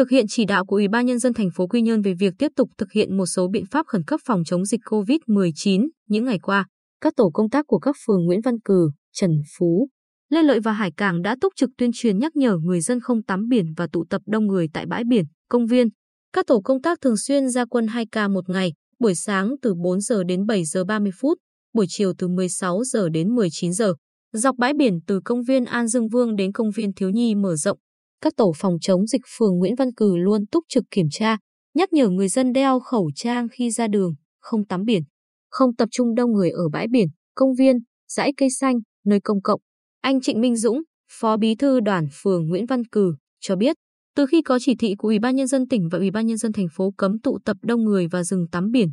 thực hiện chỉ đạo của Ủy ban nhân dân thành phố Quy Nhơn về việc tiếp tục thực hiện một số biện pháp khẩn cấp phòng chống dịch COVID-19 những ngày qua, các tổ công tác của các phường Nguyễn Văn Cử, Trần Phú, Lê Lợi và Hải Cảng đã túc trực tuyên truyền nhắc nhở người dân không tắm biển và tụ tập đông người tại bãi biển, công viên. Các tổ công tác thường xuyên ra quân 2K một ngày, buổi sáng từ 4 giờ đến 7 giờ 30 phút, buổi chiều từ 16 giờ đến 19 giờ. Dọc bãi biển từ công viên An Dương Vương đến công viên Thiếu Nhi mở rộng, các tổ phòng chống dịch phường Nguyễn Văn Cừ luôn túc trực kiểm tra, nhắc nhở người dân đeo khẩu trang khi ra đường, không tắm biển, không tập trung đông người ở bãi biển, công viên, dãy cây xanh, nơi công cộng. Anh Trịnh Minh Dũng, Phó Bí thư đoàn phường Nguyễn Văn Cừ cho biết, từ khi có chỉ thị của Ủy ban nhân dân tỉnh và Ủy ban nhân dân thành phố cấm tụ tập đông người và dừng tắm biển,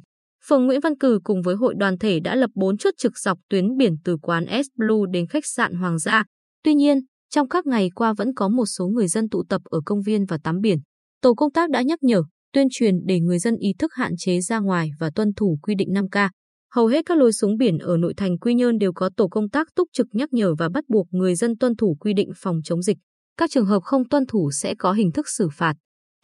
phường Nguyễn Văn Cừ cùng với hội đoàn thể đã lập 4 chốt trực dọc tuyến biển từ quán S Blue đến khách sạn Hoàng gia. Tuy nhiên, trong các ngày qua vẫn có một số người dân tụ tập ở công viên và tắm biển. Tổ công tác đã nhắc nhở, tuyên truyền để người dân ý thức hạn chế ra ngoài và tuân thủ quy định 5K. Hầu hết các lối xuống biển ở nội thành Quy Nhơn đều có tổ công tác túc trực nhắc nhở và bắt buộc người dân tuân thủ quy định phòng chống dịch. Các trường hợp không tuân thủ sẽ có hình thức xử phạt.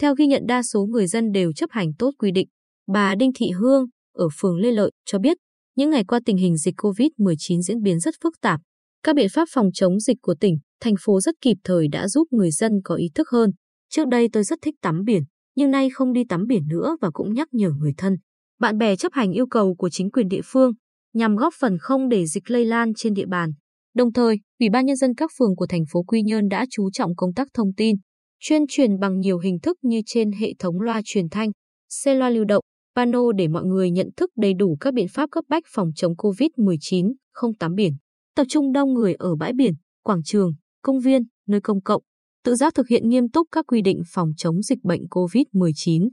Theo ghi nhận đa số người dân đều chấp hành tốt quy định. Bà Đinh Thị Hương ở phường Lê Lợi cho biết, những ngày qua tình hình dịch COVID-19 diễn biến rất phức tạp. Các biện pháp phòng chống dịch của tỉnh, thành phố rất kịp thời đã giúp người dân có ý thức hơn. Trước đây tôi rất thích tắm biển, nhưng nay không đi tắm biển nữa và cũng nhắc nhở người thân, bạn bè chấp hành yêu cầu của chính quyền địa phương nhằm góp phần không để dịch lây lan trên địa bàn. Đồng thời, Ủy ban nhân dân các phường của thành phố Quy Nhơn đã chú trọng công tác thông tin, chuyên truyền bằng nhiều hình thức như trên hệ thống loa truyền thanh, xe loa lưu động, pano để mọi người nhận thức đầy đủ các biện pháp cấp bách phòng chống COVID-19, không tắm biển, tập trung đông người ở bãi biển, quảng trường, công viên, nơi công cộng, tự giác thực hiện nghiêm túc các quy định phòng chống dịch bệnh COVID-19.